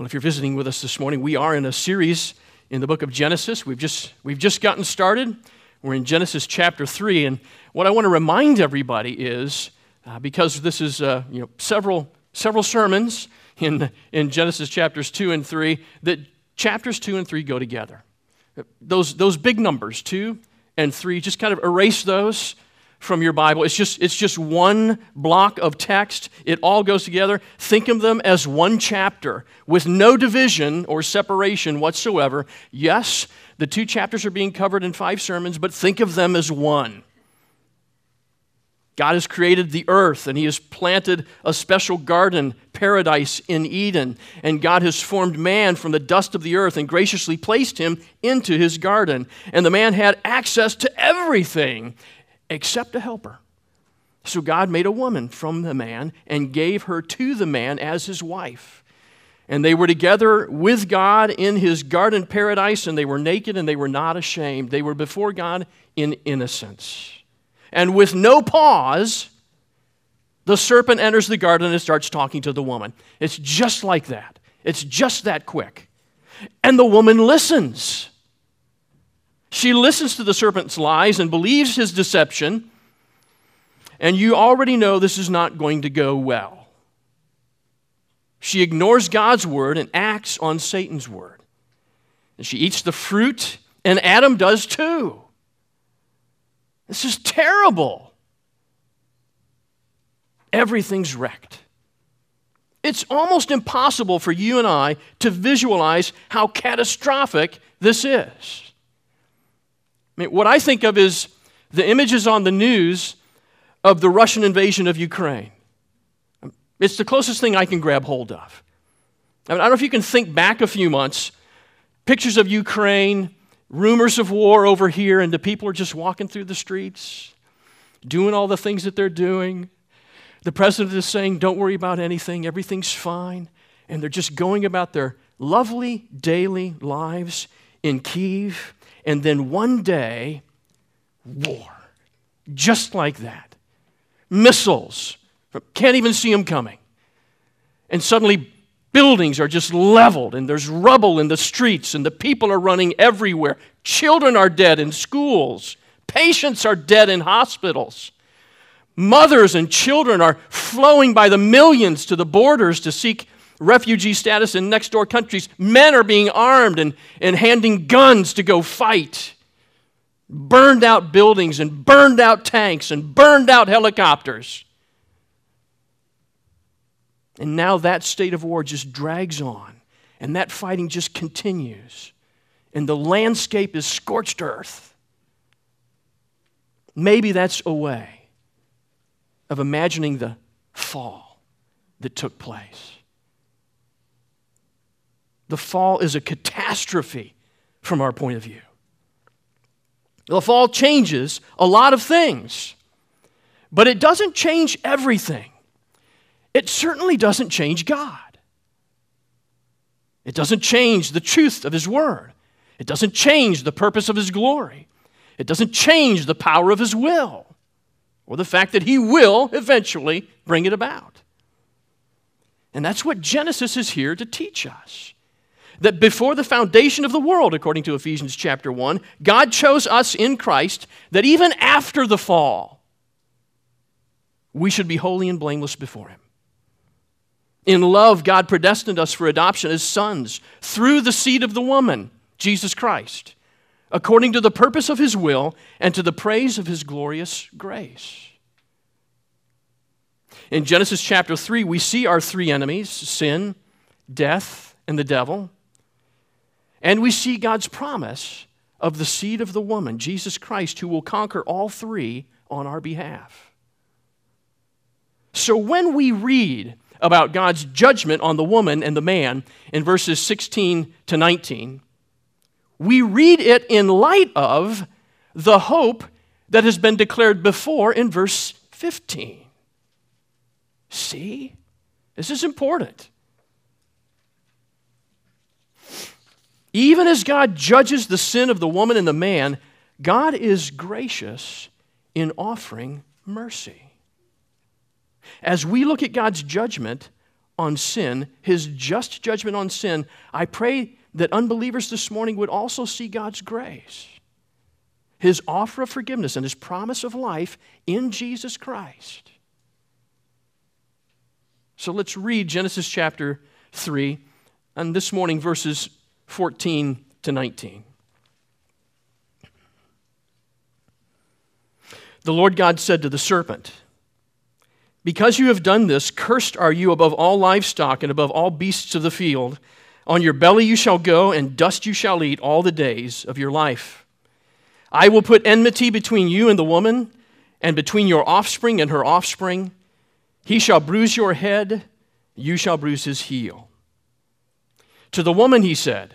Well, if you're visiting with us this morning, we are in a series in the book of Genesis. We've just, we've just gotten started. We're in Genesis chapter 3. And what I want to remind everybody is uh, because this is uh, you know, several, several sermons in, in Genesis chapters 2 and 3, that chapters 2 and 3 go together. Those, those big numbers, 2 and 3, just kind of erase those from your Bible. It's just, it's just one block of text. It all goes together. Think of them as one chapter with no division or separation whatsoever. Yes, the two chapters are being covered in five sermons, but think of them as one. God has created the earth and He has planted a special garden, paradise in Eden. And God has formed man from the dust of the earth and graciously placed him into his garden. And the man had access to everything except a helper. So God made a woman from the man and gave her to the man as his wife. And they were together with God in his garden paradise, and they were naked and they were not ashamed. They were before God in innocence. And with no pause, the serpent enters the garden and starts talking to the woman. It's just like that. It's just that quick. And the woman listens. She listens to the serpent's lies and believes his deception, and you already know this is not going to go well. She ignores God's word and acts on Satan's word. And she eats the fruit, and Adam does too. This is terrible. Everything's wrecked. It's almost impossible for you and I to visualize how catastrophic this is. I mean, what I think of is the images on the news of the Russian invasion of Ukraine. It's the closest thing I can grab hold of. I, mean, I don't know if you can think back a few months, pictures of Ukraine, rumors of war over here, and the people are just walking through the streets, doing all the things that they're doing. The president is saying, Don't worry about anything, everything's fine. And they're just going about their lovely daily lives in Kiev and then one day, war. Just like that. Missiles. Can't even see them coming. And suddenly, buildings are just leveled, and there's rubble in the streets, and the people are running everywhere. Children are dead in schools. Patients are dead in hospitals. Mothers and children are flowing by the millions to the borders to seek refugee status in next door countries. Men are being armed and, and handing guns to go fight. Burned out buildings and burned out tanks and burned out helicopters. And now that state of war just drags on, and that fighting just continues. And the landscape is scorched earth. Maybe that's a way of imagining the fall that took place. The fall is a catastrophe from our point of view. The fall changes a lot of things, but it doesn't change everything. It certainly doesn't change God. It doesn't change the truth of His Word. It doesn't change the purpose of His glory. It doesn't change the power of His will or the fact that He will eventually bring it about. And that's what Genesis is here to teach us that before the foundation of the world, according to Ephesians chapter 1, God chose us in Christ that even after the fall, we should be holy and blameless before Him. In love, God predestined us for adoption as sons through the seed of the woman, Jesus Christ, according to the purpose of His will and to the praise of His glorious grace. In Genesis chapter 3, we see our three enemies sin, death, and the devil. And we see God's promise of the seed of the woman, Jesus Christ, who will conquer all three on our behalf. So when we read about God's judgment on the woman and the man in verses 16 to 19, we read it in light of the hope that has been declared before in verse 15. See? This is important. Even as God judges the sin of the woman and the man, God is gracious in offering mercy. As we look at God's judgment on sin, his just judgment on sin, I pray that unbelievers this morning would also see God's grace, his offer of forgiveness, and his promise of life in Jesus Christ. So let's read Genesis chapter 3, and this morning verses 14 to 19. The Lord God said to the serpent, Because you have done this, cursed are you above all livestock and above all beasts of the field. On your belly you shall go, and dust you shall eat all the days of your life. I will put enmity between you and the woman, and between your offspring and her offspring. He shall bruise your head, you shall bruise his heel. To the woman he said,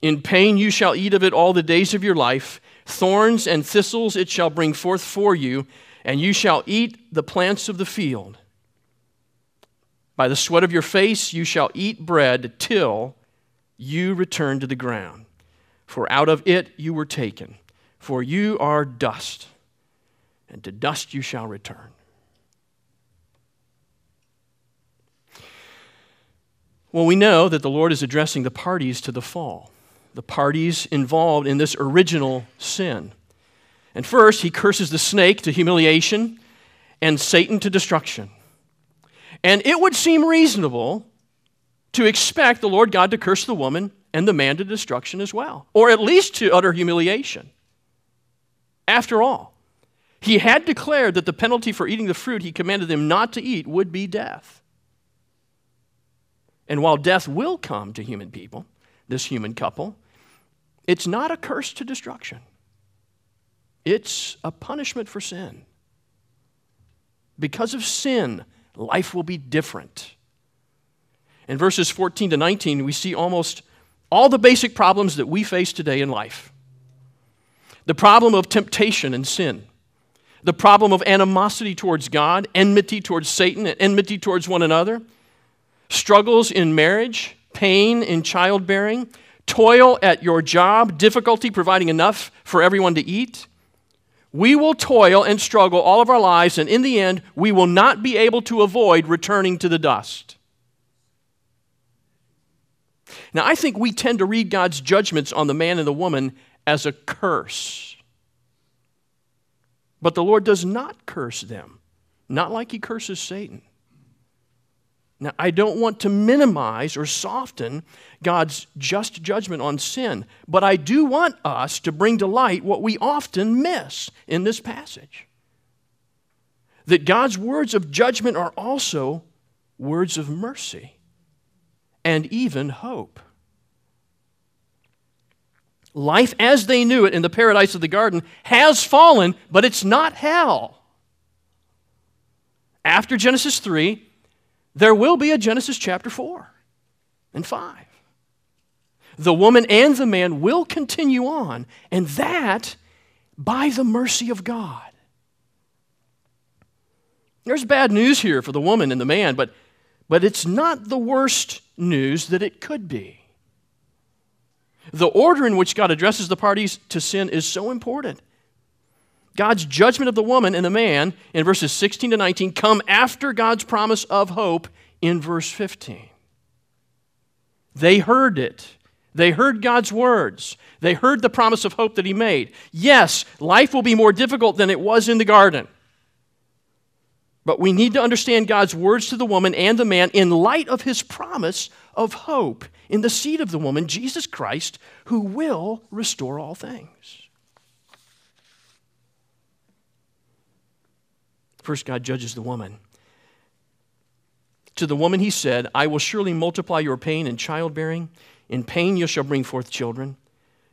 In pain you shall eat of it all the days of your life. Thorns and thistles it shall bring forth for you and you shall eat the plants of the field. By the sweat of your face you shall eat bread till you return to the ground. For out of it you were taken. For you are dust, and to dust you shall return. Well, we know that the Lord is addressing the parties to the fall, the parties involved in this original sin. And first, he curses the snake to humiliation and Satan to destruction. And it would seem reasonable to expect the Lord God to curse the woman and the man to destruction as well, or at least to utter humiliation. After all, he had declared that the penalty for eating the fruit he commanded them not to eat would be death. And while death will come to human people, this human couple, it's not a curse to destruction. It's a punishment for sin. Because of sin, life will be different. In verses 14 to 19, we see almost all the basic problems that we face today in life the problem of temptation and sin, the problem of animosity towards God, enmity towards Satan, and enmity towards one another, struggles in marriage, pain in childbearing, toil at your job, difficulty providing enough for everyone to eat we will toil and struggle all of our lives, and in the end, we will not be able to avoid returning to the dust. Now, I think we tend to read God's judgments on the man and the woman as a curse. But the Lord does not curse them, not like He curses Satan. Now, I don't want to minimize or soften God's just judgment on sin, but I do want us to bring to light what we often miss in this passage. That God's words of judgment are also words of mercy and even hope. Life as they knew it in the paradise of the garden has fallen, but it's not hell. After Genesis 3, there will be a Genesis chapter 4 and 5. The woman and the man will continue on, and that by the mercy of God. There's bad news here for the woman and the man, but, but it's not the worst news that it could be. The order in which God addresses the parties to sin is so important. God's judgment of the woman and the man in verses 16 to 19 come after God's promise of hope in verse 15. They heard it. They heard God's words. They heard the promise of hope that He made. Yes, life will be more difficult than it was in the garden. But we need to understand God's words to the woman and the man in light of His promise of hope in the seed of the woman, Jesus Christ, who will restore all things. First, God judges the woman. To the woman he said, I will surely multiply your pain in childbearing. In pain you shall bring forth children.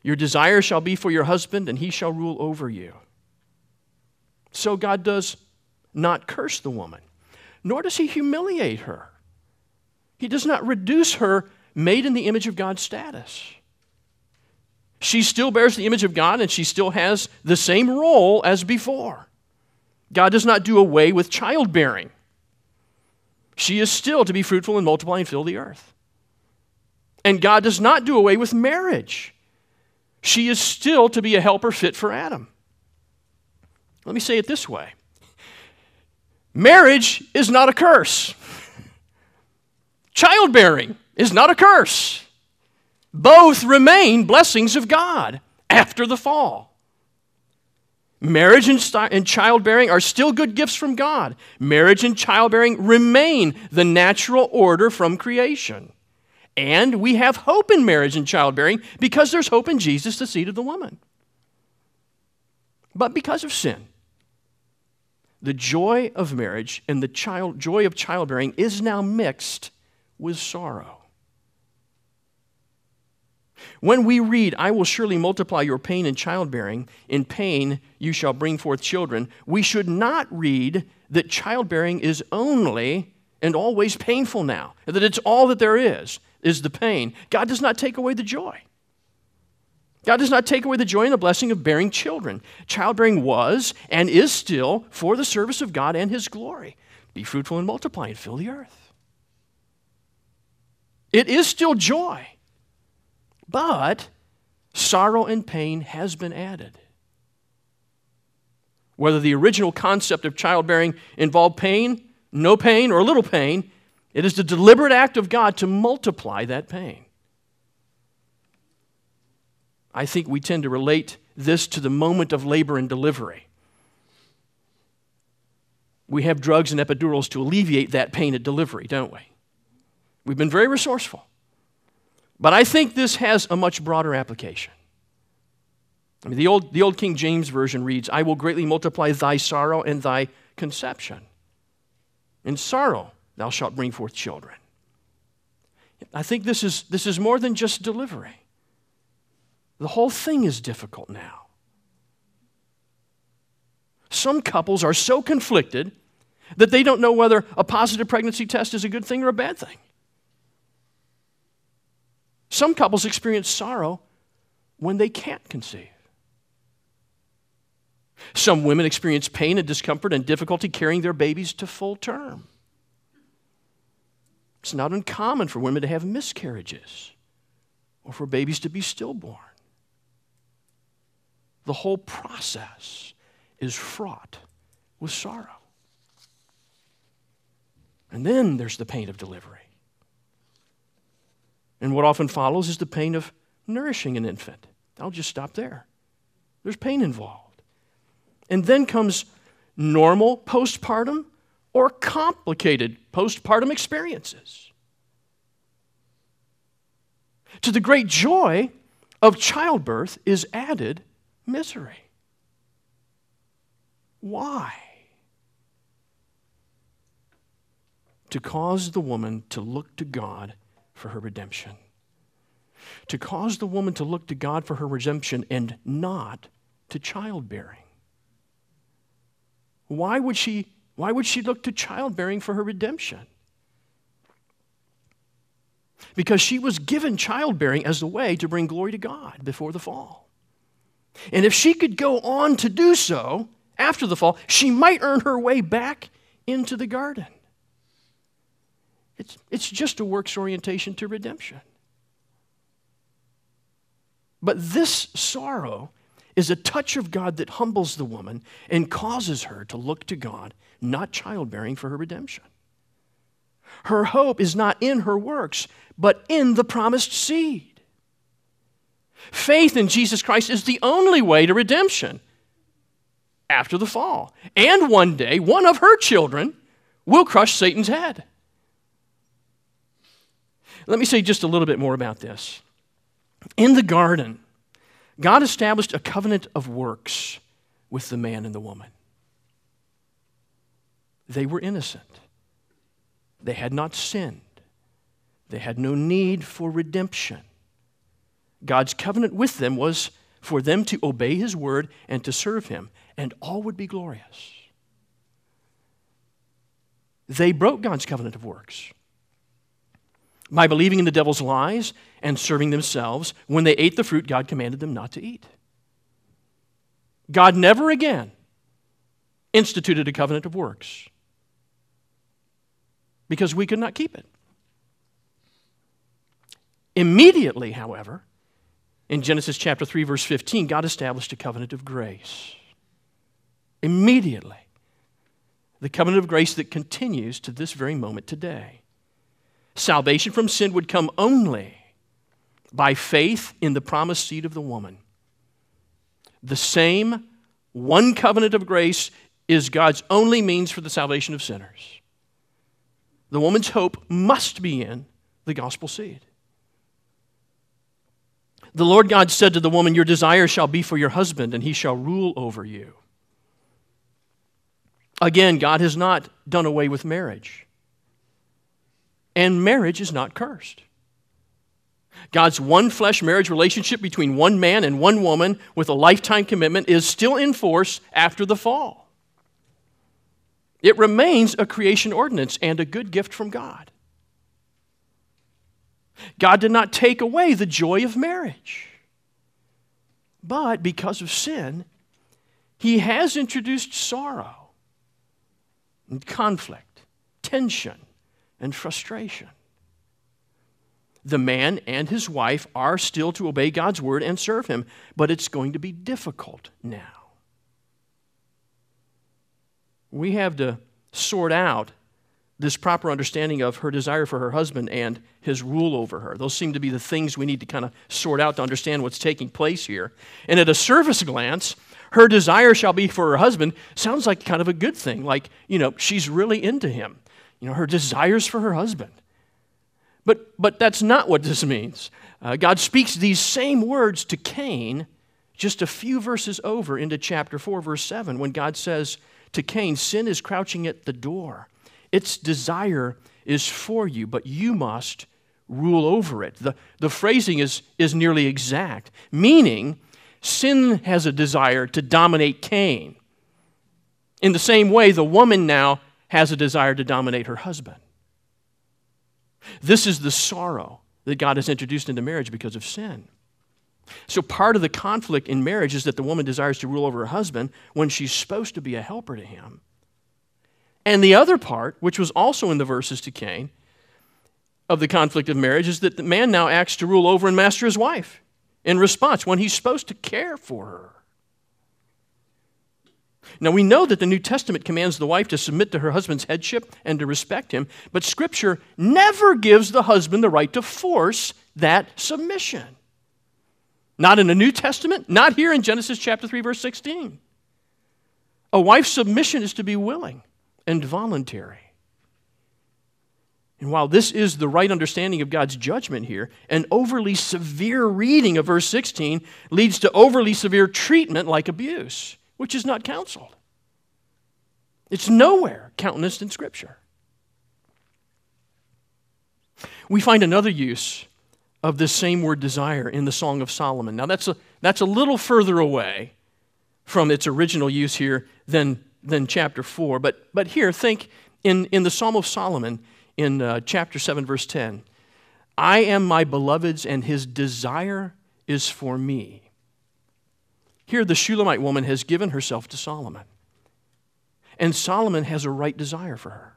Your desire shall be for your husband, and he shall rule over you. So God does not curse the woman, nor does he humiliate her. He does not reduce her made in the image of God's status. she still bears the image of God and she still has the same role as before. God does not do away with childbearing. She is still to be fruitful and multiply and fill the earth. And God does not do away with marriage. She is still to be a helper fit for Adam. Let me say it this way marriage is not a curse, childbearing is not a curse. Both remain blessings of God after the fall. Marriage and, st- and, childbearing are still good gifts from God. Marriage and childbearing remain the natural order from creation. And we have hope in marriage and childbearing because there's hope in Jesus, the seed of the woman. But because of sin, the joy of marriage and the child, joy of childbearing is now mixed with sorrow. When we read, I will surely multiply your pain in childbearing, in pain you shall bring forth children, we should not read that childbearing is only and always painful now, that it's all that there is, is the pain. God does not take away the joy. God does not take away the joy and the blessing of bearing children. Childbearing was and is still for the service of God and His glory. Be fruitful and multiply and fill the earth. It is still joy. But sorrow and pain has been added. Whether the original concept of childbearing involved pain, no pain, or little pain, it is the deliberate act of God to multiply that pain. I think we tend to relate this to the moment of labor and delivery. We have drugs and epidurals to alleviate that pain at delivery, don't we? We've been very resourceful. But I think this has a much broader application. I mean, the old, the old King James Version reads, I will greatly multiply thy sorrow and thy conception. In sorrow thou shalt bring forth children. I think this is, this is more than just delivery. The whole thing is difficult now. Some couples are so conflicted that they don't know whether a positive pregnancy test is a good thing or a bad thing. Some couples experience sorrow when they can't conceive. Some women experience pain and discomfort and difficulty carrying their babies to full term. It's not uncommon for women to have miscarriages or for babies to be stillborn. The whole process is fraught with sorrow. And then there's the pain of delivery. And what often follows is the pain of nourishing an infant. I'll just stop there. There's pain involved. And then comes normal postpartum or complicated postpartum experiences. To the great joy of childbirth is added misery. Why? To cause the woman to look to God for her redemption. To cause the woman to look to God for her redemption and not to childbearing. Why would she, why would she look to childbearing for her redemption? Because she was given childbearing as the way to bring glory to God before the fall. And if she could go on to do so after the fall, she might earn her way back into the garden. It's, it's just a works orientation to redemption. But this sorrow is a touch of God that humbles the woman and causes her to look to God, not childbearing for her redemption. Her hope is not in her works, but in the promised seed. Faith in Jesus Christ is the only way to redemption after the fall. And one day, one of her children will crush Satan's head. Let me say just a little bit more about this. In the garden, God established a covenant of works with the man and the woman. They were innocent, they had not sinned, they had no need for redemption. God's covenant with them was for them to obey his word and to serve him, and all would be glorious. They broke God's covenant of works. By believing in the devil's lies and serving themselves. When they ate the fruit, God commanded them not to eat. God never again instituted a covenant of works because we could not keep it. Immediately, however, in Genesis chapter 3, verse 15, God established a covenant of grace. Immediately. The covenant of grace that continues to this very moment today. Salvation from sin would come only by faith in the promised seed of the woman. The same one covenant of grace is God's only means for the salvation of sinners. The woman's hope must be in the gospel seed. The Lord God said to the woman, Your desire shall be for your husband, and he shall rule over you. Again, God has not done away with marriage. And marriage is not cursed. God's one flesh marriage relationship between one man and one woman with a lifetime commitment is still in force after the fall. It remains a creation ordinance and a good gift from God. God did not take away the joy of marriage. But because of sin, He has introduced sorrow and conflict, tension, and frustration. The man and his wife are still to obey God's word and serve Him, but it's going to be difficult now. We have to sort out this proper understanding of her desire for her husband and his rule over her. Those seem to be the things we need to kind of sort out to understand what's taking place here. And at a surface glance, her desire shall be for her husband sounds like kind of a good thing. Like, you know, she's really into him. You know, her desires for her husband. But, but that's not what this means. Uh, God speaks these same words to Cain just a few verses over into chapter 4, verse 7, when God says to Cain, Sin is crouching at the door. Its desire is for you, but you must rule over it. The, the phrasing is, is nearly exact, meaning sin has a desire to dominate Cain. In the same way, the woman now has a desire to dominate her husband. This is the sorrow that God has introduced into marriage because of sin. So, part of the conflict in marriage is that the woman desires to rule over her husband when she's supposed to be a helper to him. And the other part, which was also in the verses to Cain, of the conflict of marriage is that the man now acts to rule over and master his wife in response when he's supposed to care for her. Now, we know that the New Testament commands the wife to submit to her husband's headship and to respect him, but Scripture never gives the husband the right to force that submission. Not in the New Testament, not here in Genesis chapter 3, verse 16. A wife's submission is to be willing and voluntary. And while this is the right understanding of God's judgment here, an overly severe reading of verse 16 leads to overly severe treatment like abuse, which is not counseled. It's nowhere countenanced in Scripture. We find another use of this same word desire in the Song of Solomon. Now, that's a, that's a little further away from its original use here than than chapter 4. But, but here, think in, in the Psalm of Solomon in uh, chapter 7, verse 10 I am my beloved's, and his desire is for me. Here, the Shulamite woman has given herself to Solomon. And Solomon has a right desire for her.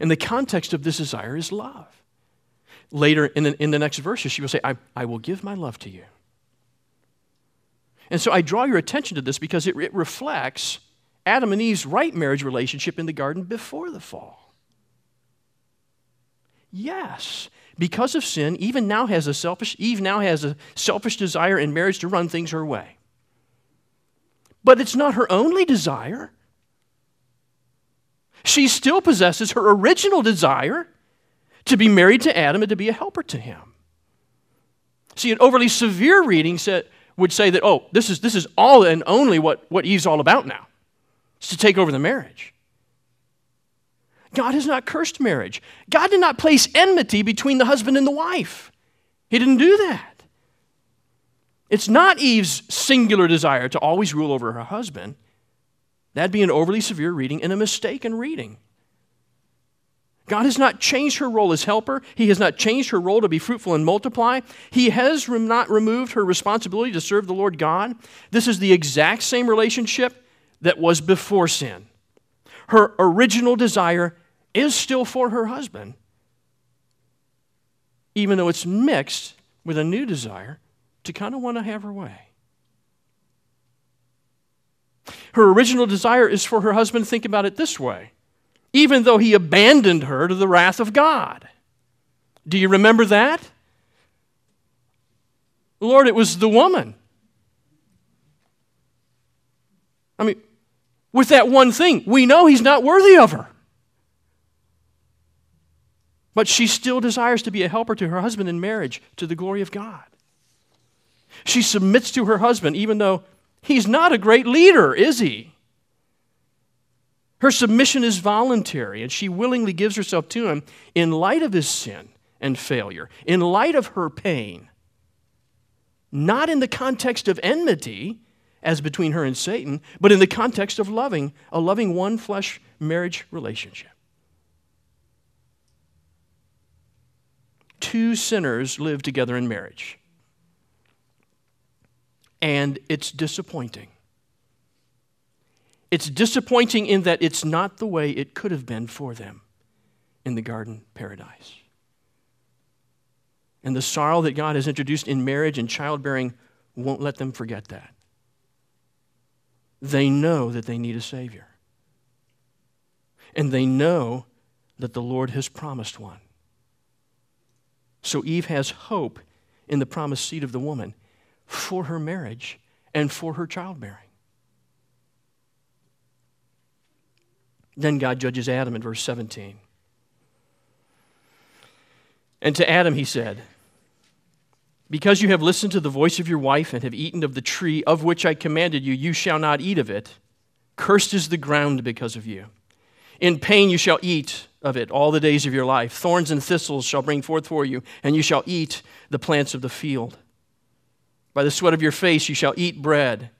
And the context of this desire is love. Later in the, in the next verses, she will say, I, I will give my love to you. And so I draw your attention to this because it, it reflects Adam and Eve's right marriage relationship in the garden before the fall. Yes, because of sin, even now has a selfish Eve now has a selfish desire in marriage to run things her way. But it's not her only desire. She still possesses her original desire to be married to Adam and to be a helper to him. See, an overly severe reading said, would say that, oh, this is, this is all and only what, what Eve's all about now It's to take over the marriage. God has not cursed marriage. God did not place enmity between the husband and the wife. He didn't do that. It's not Eve's singular desire to always rule over her husband. That'd be an overly severe reading and a mistaken reading. God has not changed her role as helper. He has not changed her role to be fruitful and multiply. He has not removed her responsibility to serve the Lord God. This is the exact same relationship that was before sin. Her original desire is still for her husband, even though it's mixed with a new desire to kind of want to have her way. Her original desire is for her husband think about it this way even though he abandoned her to the wrath of God. Do you remember that? Lord, it was the woman. I mean, with that one thing, we know he's not worthy of her. But she still desires to be a helper to her husband in marriage to the glory of God. She submits to her husband even though he's not a great leader, is he? Her submission is voluntary, and she willingly gives herself to him in light of his sin and failure, in light of her pain. Not in the context of enmity, as between her and Satan, but in the context of loving, a loving one flesh marriage relationship. Two sinners live together in marriage. And it's disappointing. It's disappointing in that it's not the way it could have been for them in the garden paradise. And the sorrow that God has introduced in marriage and childbearing won't let them forget that. They know that they need a Savior. And they know that the Lord has promised one. So Eve has hope in the promised seed of the woman for her marriage and for her childbearing. Then God judges Adam in verse 17. And to Adam he said, Because you have listened to the voice of your wife and have eaten of the tree of which I commanded you, you shall not eat of it. Cursed is the ground because of you. In pain you shall eat of it all the days of your life. Thorns and thistles shall bring forth for you, and you shall eat the plants of the field. By the sweat of your face you shall eat bread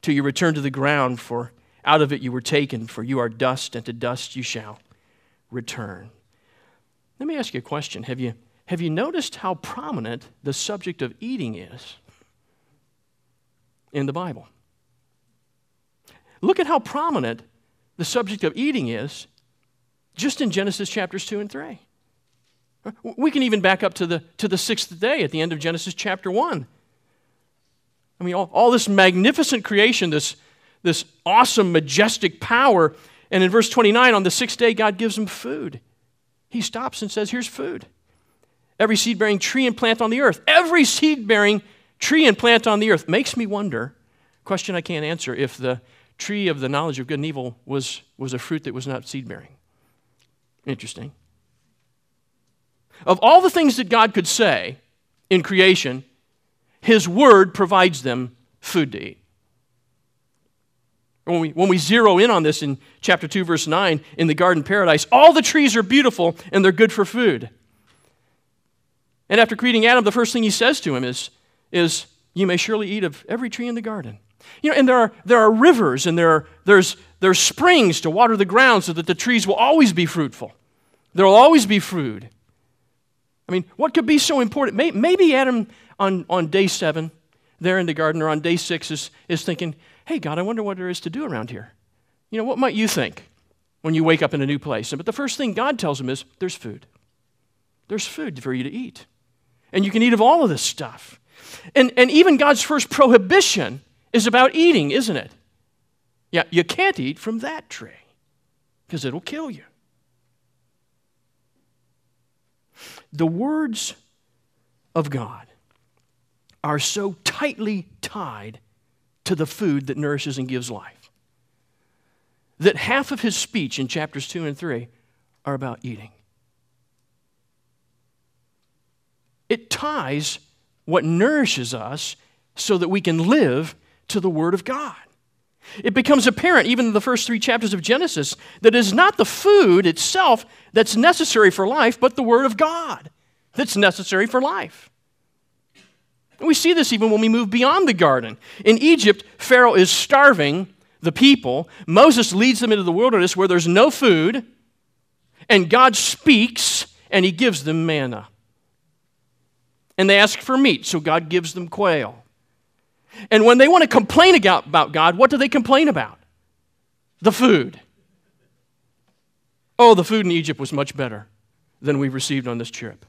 till you return to the ground, for out of it you were taken, for you are dust, and to dust you shall return. Let me ask you a question. Have you, have you noticed how prominent the subject of eating is in the Bible? Look at how prominent the subject of eating is just in Genesis chapters 2 and 3. We can even back up to the, to the sixth day at the end of Genesis chapter 1. I mean, all, all this magnificent creation, this, this awesome, majestic power. And in verse 29, on the sixth day, God gives them food. He stops and says, Here's food. Every seed bearing tree and plant on the earth, every seed bearing tree and plant on the earth makes me wonder question I can't answer if the tree of the knowledge of good and evil was, was a fruit that was not seed bearing. Interesting. Of all the things that God could say in creation, His Word provides them food to eat. When we, when we zero in on this in chapter 2, verse 9, in the garden paradise, all the trees are beautiful and they're good for food. And after creating Adam, the first thing he says to him is, is You may surely eat of every tree in the garden. You know, and there are, there are rivers and there are, there's, there's springs to water the ground so that the trees will always be fruitful. There will always be food. I mean, what could be so important? Maybe Adam on, on day seven, there in the garden, or on day six, is, is thinking, hey, God, I wonder what there is to do around here. You know, what might you think when you wake up in a new place? But the first thing God tells him is, there's food. There's food for you to eat. And you can eat of all of this stuff. And, and even God's first prohibition is about eating, isn't it? Yeah, you can't eat from that tree because it'll kill you. The words of God are so tightly tied to the food that nourishes and gives life. That half of his speech in chapters 2 and 3 are about eating. It ties what nourishes us so that we can live to the Word of God. It becomes apparent, even in the first three chapters of Genesis, that it is not the food itself that's necessary for life, but the Word of God that's necessary for life. And we see this even when we move beyond the garden. In Egypt, Pharaoh is starving the people. Moses leads them into the wilderness where there's no food. And God speaks and he gives them manna. And they ask for meat, so God gives them quail. And when they want to complain about God, what do they complain about? The food. Oh, the food in Egypt was much better than we received on this trip.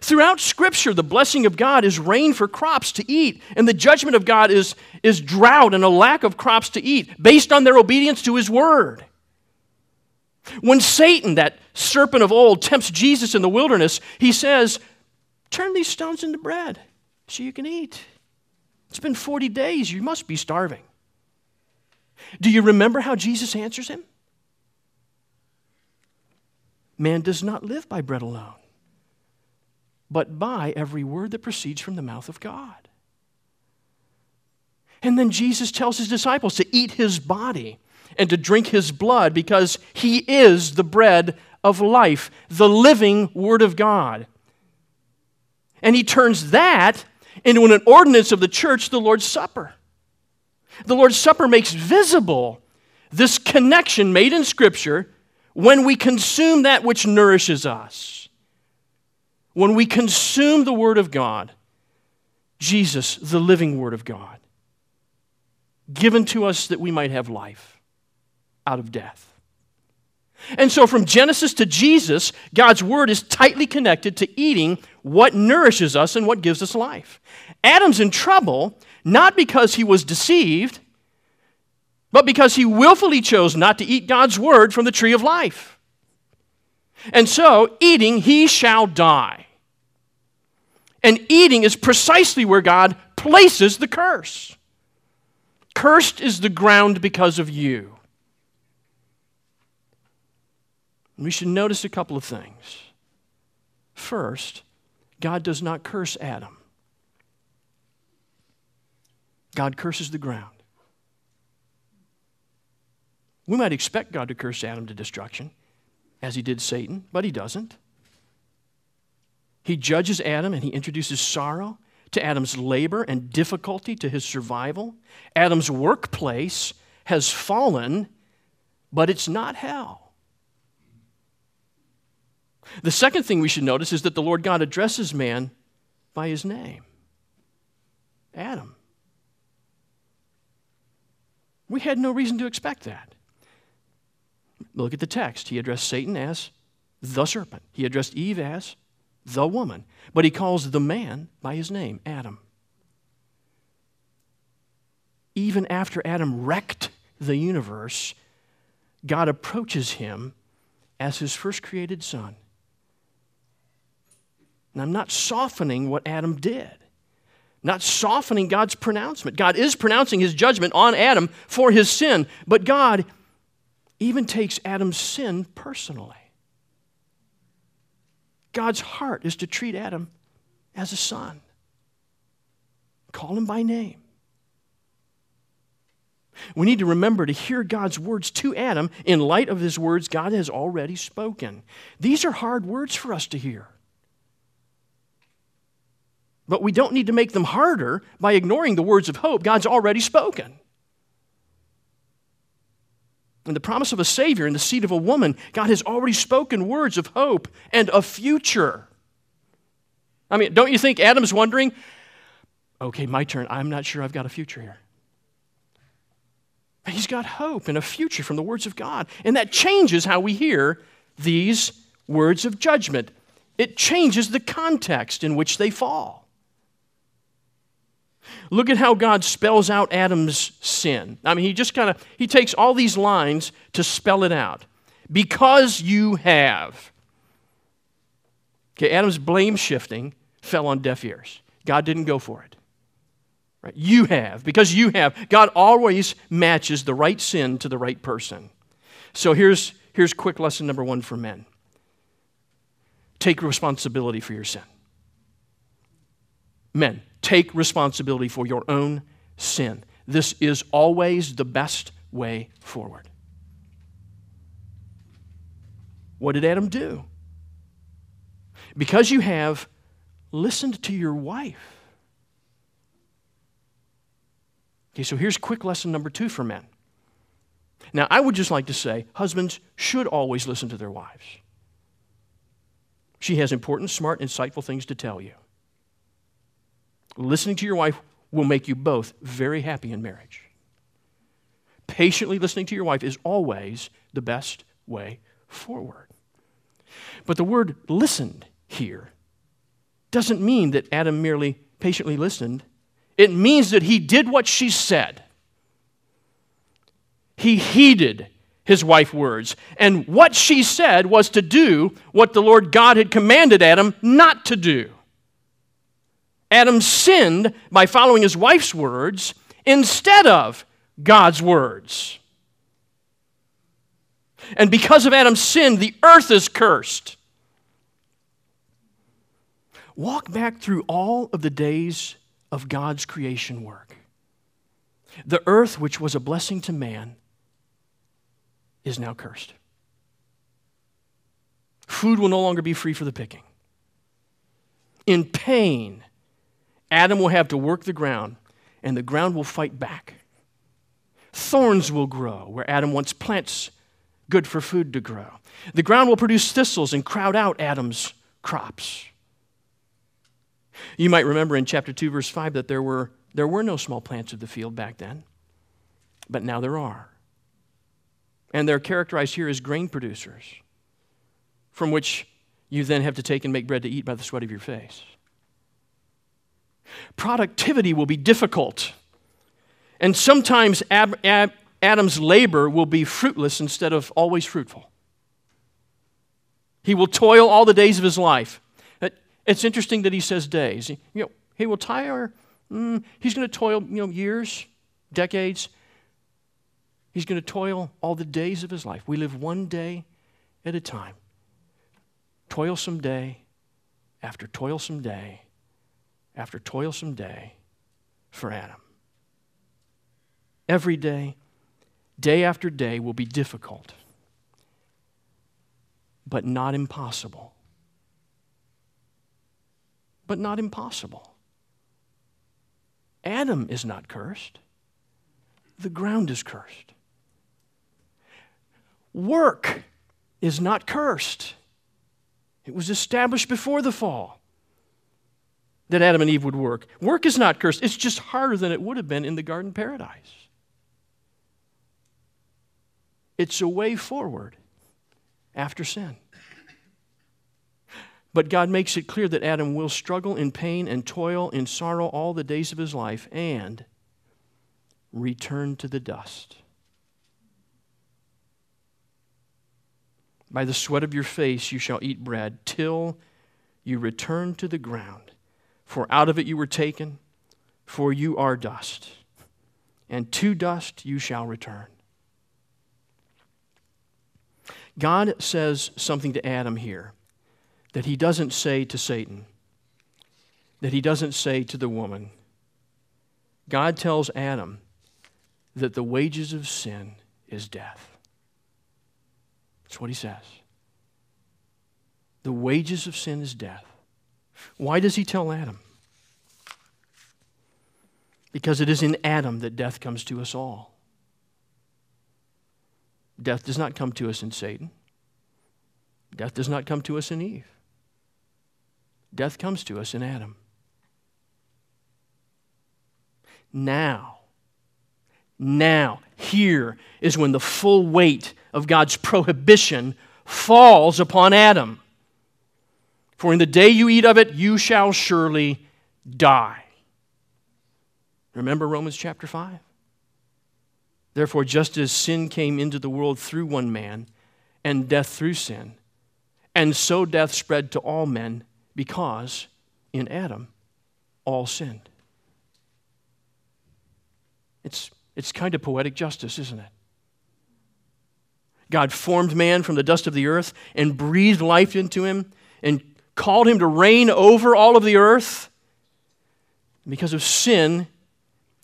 Throughout Scripture, the blessing of God is rain for crops to eat, and the judgment of God is, is drought and a lack of crops to eat based on their obedience to His word. When Satan, that serpent of old, tempts Jesus in the wilderness, he says, Turn these stones into bread so you can eat. It's been 40 days. You must be starving. Do you remember how Jesus answers him? Man does not live by bread alone, but by every word that proceeds from the mouth of God. And then Jesus tells his disciples to eat his body and to drink his blood because he is the bread of life, the living Word of God. And he turns that into an ordinance of the church, the Lord's Supper. The Lord's Supper makes visible this connection made in Scripture when we consume that which nourishes us. When we consume the Word of God, Jesus, the living Word of God, given to us that we might have life out of death. And so, from Genesis to Jesus, God's Word is tightly connected to eating what nourishes us and what gives us life. Adam's in trouble not because he was deceived, but because he willfully chose not to eat God's Word from the tree of life. And so, eating, he shall die. And eating is precisely where God places the curse. Cursed is the ground because of you. We should notice a couple of things. First, God does not curse Adam, God curses the ground. We might expect God to curse Adam to destruction, as he did Satan, but he doesn't. He judges Adam and he introduces sorrow to Adam's labor and difficulty to his survival. Adam's workplace has fallen, but it's not hell. The second thing we should notice is that the Lord God addresses man by his name Adam. We had no reason to expect that. Look at the text. He addressed Satan as the serpent, he addressed Eve as the woman, but he calls the man by his name, Adam. Even after Adam wrecked the universe, God approaches him as his first created son. And I'm not softening what Adam did, not softening God's pronouncement. God is pronouncing his judgment on Adam for his sin, but God even takes Adam's sin personally. God's heart is to treat Adam as a son, call him by name. We need to remember to hear God's words to Adam in light of his words God has already spoken. These are hard words for us to hear. But we don't need to make them harder by ignoring the words of hope God's already spoken. And the promise of a Savior in the seed of a woman, God has already spoken words of hope and a future. I mean, don't you think Adam's wondering, okay, my turn, I'm not sure I've got a future here. He's got hope and a future from the words of God. And that changes how we hear these words of judgment. It changes the context in which they fall. Look at how God spells out Adam's sin. I mean, he just kind of he takes all these lines to spell it out. Because you have. Okay, Adam's blame shifting fell on deaf ears. God didn't go for it. Right? You have, because you have. God always matches the right sin to the right person. So here's, here's quick lesson number one for men take responsibility for your sin. Men, take responsibility for your own sin. This is always the best way forward. What did Adam do? Because you have listened to your wife. Okay, so here's quick lesson number two for men Now, I would just like to say husbands should always listen to their wives. She has important, smart, insightful things to tell you. Listening to your wife will make you both very happy in marriage. Patiently listening to your wife is always the best way forward. But the word listened here doesn't mean that Adam merely patiently listened, it means that he did what she said. He heeded his wife's words. And what she said was to do what the Lord God had commanded Adam not to do. Adam sinned by following his wife's words instead of God's words. And because of Adam's sin, the earth is cursed. Walk back through all of the days of God's creation work. The earth, which was a blessing to man, is now cursed. Food will no longer be free for the picking. In pain, Adam will have to work the ground, and the ground will fight back. Thorns will grow where Adam wants plants good for food to grow. The ground will produce thistles and crowd out Adam's crops. You might remember in chapter 2, verse 5, that there were, there were no small plants of the field back then, but now there are. And they're characterized here as grain producers, from which you then have to take and make bread to eat by the sweat of your face. Productivity will be difficult. And sometimes Ab- Ab- Adam's labor will be fruitless instead of always fruitful. He will toil all the days of his life. It's interesting that he says days. You know, he will tire. Mm, he's going to toil, you know, years, decades. He's going to toil all the days of his life. We live one day at a time. Toilsome day after toilsome day after toilsome day for Adam. Every day, day after day, will be difficult, but not impossible. But not impossible. Adam is not cursed, the ground is cursed. Work is not cursed. It was established before the fall that Adam and Eve would work. Work is not cursed, it's just harder than it would have been in the garden paradise. It's a way forward after sin. But God makes it clear that Adam will struggle in pain and toil in sorrow all the days of his life and return to the dust. By the sweat of your face you shall eat bread till you return to the ground. For out of it you were taken, for you are dust, and to dust you shall return. God says something to Adam here that he doesn't say to Satan, that he doesn't say to the woman. God tells Adam that the wages of sin is death. That's what he says. The wages of sin is death. Why does he tell Adam? Because it is in Adam that death comes to us all. Death does not come to us in Satan. Death does not come to us in Eve. Death comes to us in Adam. Now, now, here is when the full weight of God's prohibition falls upon Adam. For in the day you eat of it, you shall surely die. Remember Romans chapter 5? Therefore, just as sin came into the world through one man, and death through sin, and so death spread to all men because in Adam all sinned. It's, it's kind of poetic justice, isn't it? God formed man from the dust of the earth and breathed life into him and called him to reign over all of the earth. Because of sin,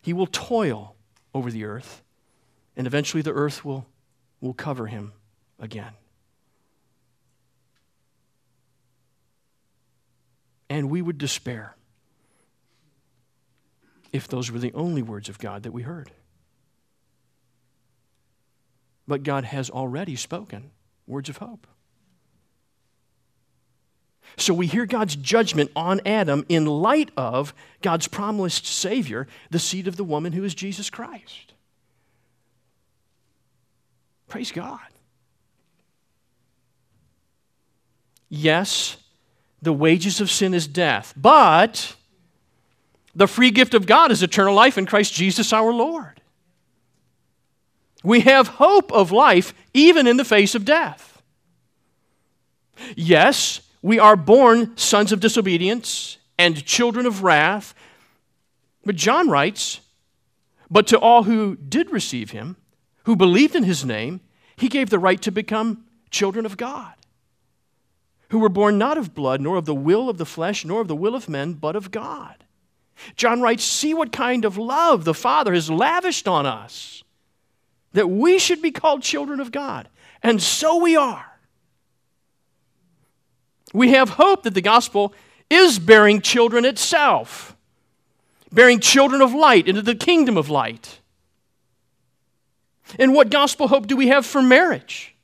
he will toil over the earth, and eventually the earth will, will cover him again. And we would despair if those were the only words of God that we heard. but God has already spoken words of hope. So we hear God's judgment on Adam in light of God's promised Savior, the seed of the woman who is Jesus Christ. Praise God. Yes, the wages of sin is death, but the free gift of God is eternal life in Christ Jesus our Lord. We have hope of life even in the face of death. Yes, we are born sons of disobedience and children of wrath. But John writes, But to all who did receive him, who believed in his name, he gave the right to become children of God, who were born not of blood, nor of the will of the flesh, nor of the will of men, but of God. John writes, See what kind of love the Father has lavished on us, that we should be called children of God. And so we are. We have hope that the gospel is bearing children itself, bearing children of light into the kingdom of light. And what gospel hope do we have for marriage?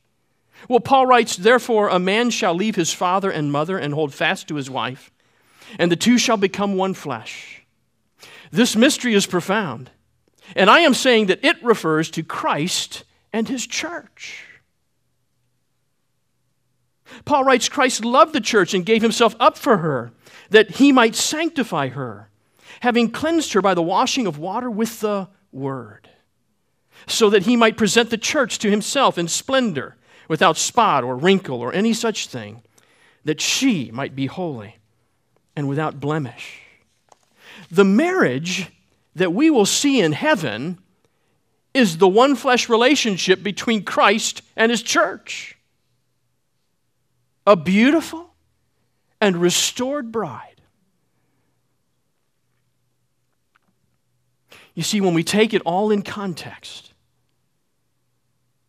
Well, Paul writes, Therefore, a man shall leave his father and mother and hold fast to his wife, and the two shall become one flesh. This mystery is profound, and I am saying that it refers to Christ and his church. Paul writes Christ loved the church and gave himself up for her, that he might sanctify her, having cleansed her by the washing of water with the word, so that he might present the church to himself in splendor, without spot or wrinkle or any such thing, that she might be holy and without blemish. The marriage that we will see in heaven is the one flesh relationship between Christ and his church a beautiful and restored bride. You see, when we take it all in context,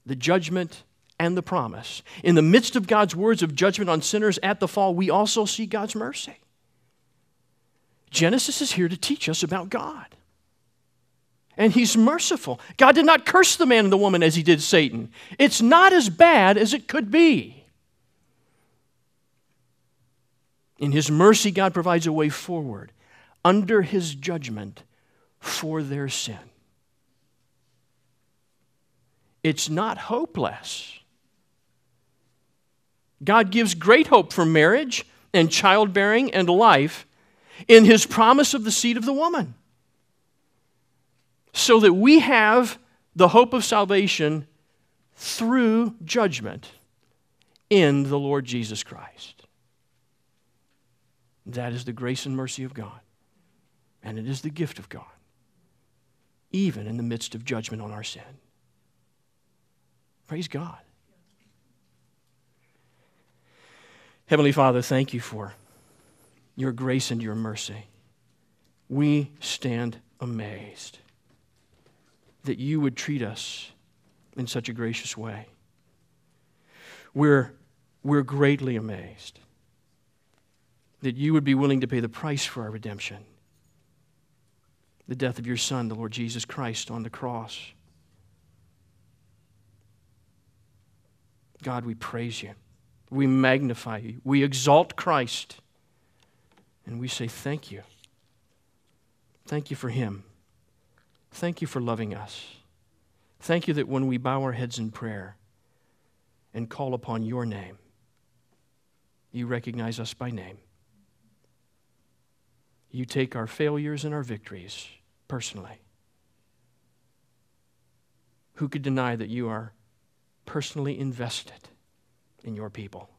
the judgment and the promise, in the midst of God's words of judgment on sinners at the fall, we also see God's mercy. Genesis is here to teach us about God. And he's merciful. God did not curse the man and the woman as he did Satan. It's not as bad as it could be. In His mercy, God provides a way forward under His judgment for their sin. It's not hopeless. God gives great hope for marriage and childbearing and life in His promise of the seed of the woman. So that we have the hope of salvation through judgment in the Lord Jesus Christ. That is the grace and mercy of God. And it is the gift of God, even in the midst of judgment on our sin. Praise God. Heavenly Father, thank you for your grace and your mercy. We stand amazed that you would treat us in such a gracious way. We're, we're greatly amazed that you would be willing to pay the price for our redemption the death of your Son, the Lord Jesus Christ, on the cross. God, we praise you. We magnify you. We exalt Christ. And we say, Thank you. Thank you for Him. Thank you for loving us. Thank you that when we bow our heads in prayer and call upon your name, you recognize us by name. You take our failures and our victories personally. Who could deny that you are personally invested in your people?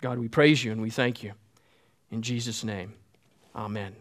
God, we praise you and we thank you. In Jesus' name, amen.